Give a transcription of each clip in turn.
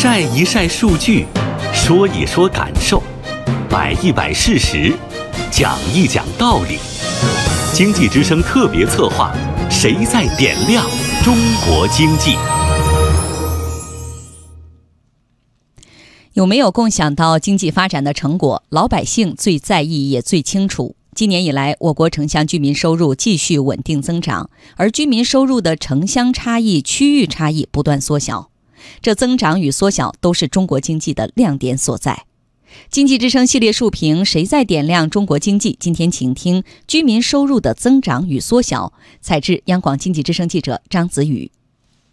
晒一晒数据，说一说感受，摆一摆事实，讲一讲道理。经济之声特别策划：谁在点亮中国经济？有没有共享到经济发展的成果？老百姓最在意也最清楚。今年以来，我国城乡居民收入继续稳定增长，而居民收入的城乡差异、区域差异不断缩小。这增长与缩小都是中国经济的亮点所在。经济之声系列述评：谁在点亮中国经济？今天请听居民收入的增长与缩小。采自央广经济之声记者张子宇。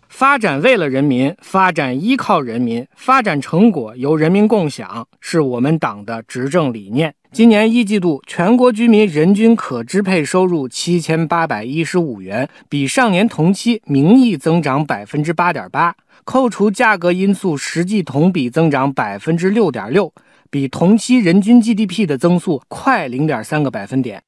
发展为了人民，发展依靠人民，发展成果由人民共享，是我们党的执政理念。今年一季度，全国居民人均可支配收入七千八百一十五元，比上年同期名义增长百分之八点八，扣除价格因素，实际同比增长百分之六点六，比同期人均 GDP 的增速快零点三个百分点。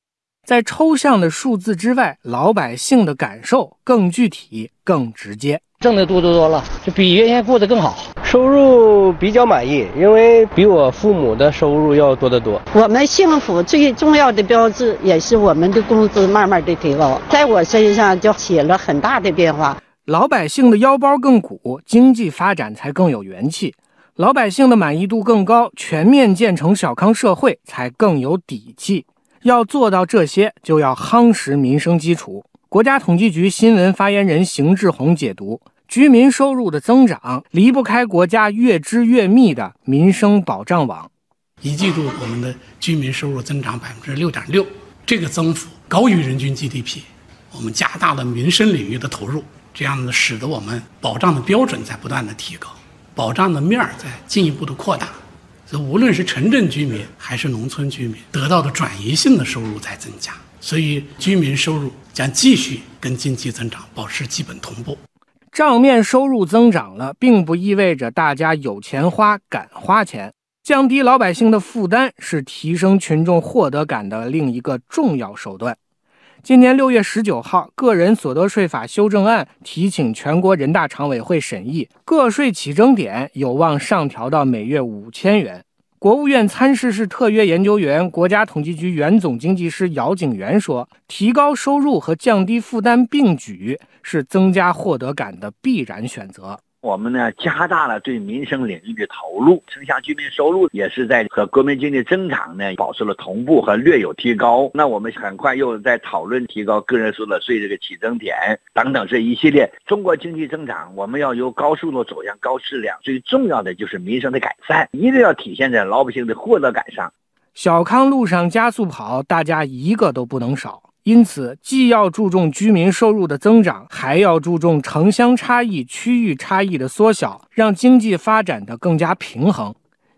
在抽象的数字之外，老百姓的感受更具体、更直接。挣得多多多了，就比原先过得更好，收入比较满意，因为比我父母的收入要多得多。我们幸福最重要的标志也是我们的工资慢慢的提高，在我身上就起了很大的变化。老百姓的腰包更鼓，经济发展才更有元气；老百姓的满意度更高，全面建成小康社会才更有底气。要做到这些，就要夯实民生基础。国家统计局新闻发言人邢志宏解读：居民收入的增长离不开国家越织越密的民生保障网。一季度我们的居民收入增长百分之六点六，这个增幅高于人均 GDP。我们加大了民生领域的投入，这样子，使得我们保障的标准在不断的提高，保障的面儿在进一步的扩大。这无论是城镇居民还是农村居民，得到的转移性的收入在增加。所以，居民收入将继续跟经济增长保持基本同步。账面收入增长了，并不意味着大家有钱花、敢花钱。降低老百姓的负担是提升群众获得感的另一个重要手段。今年六月十九号，个人所得税法修正案提请全国人大常委会审议，个税起征点有望上调到每月五千元。国务院参事室特约研究员、国家统计局原总经济师姚景元说：“提高收入和降低负担并举，是增加获得感的必然选择。”我们呢加大了对民生领域的投入，城乡居民收入也是在和国民经济增长呢保持了同步和略有提高。那我们很快又在讨论提高个人所得税这个起征点等等这一系列。中国经济增长，我们要由高速度走向高质量，最重要的就是民生的改善，一定要体现在老百姓的获得感上。小康路上加速跑，大家一个都不能少。因此，既要注重居民收入的增长，还要注重城乡差异、区域差异的缩小，让经济发展的更加平衡。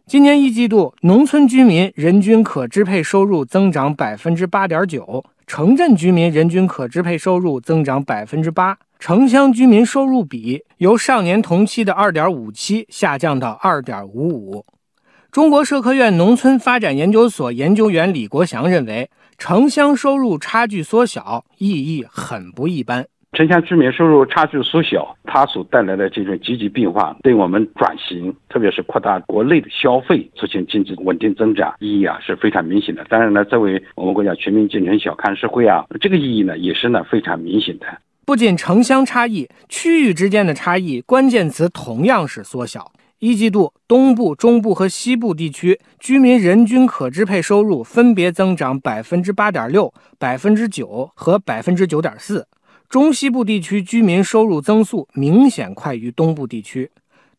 今年一季度，农村居民人均可支配收入增长百分之八点九，城镇居民人均可支配收入增长百分之八，城乡居民收入比由上年同期的二点五七下降到二点五五。中国社科院农村发展研究所研究员李国祥认为。城乡收入差距缩小意义很不一般。城乡居民收入差距缩小，它所带来的这种积极变化，对我们转型，特别是扩大国内的消费，促进经济稳定增长，意义啊是非常明显的。当然呢，作为我们国家全面建成小康社会啊，这个意义呢也是呢非常明显的。不仅城乡差异，区域之间的差异，关键词同样是缩小。一季度，东部、中部和西部地区居民人均可支配收入分别增长百分之八点六、百分之九和百分之九点四。中西部地区居民收入增速明显快于东部地区，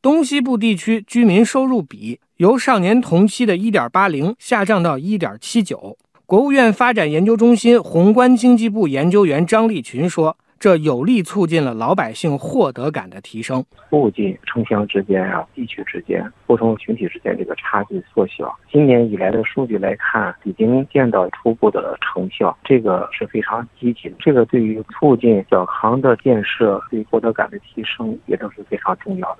东西部地区居民收入比由上年同期的一点八零下降到一点七九。国务院发展研究中心宏观经济部研究员张立群说。这有力促进了老百姓获得感的提升，促进城乡之间啊、地区之间、不同群体之间这个差距缩小。今年以来的数据来看，已经见到初步的成效，这个是非常积极的。这个对于促进小康的建设、对获得感的提升，也都是非常重要的。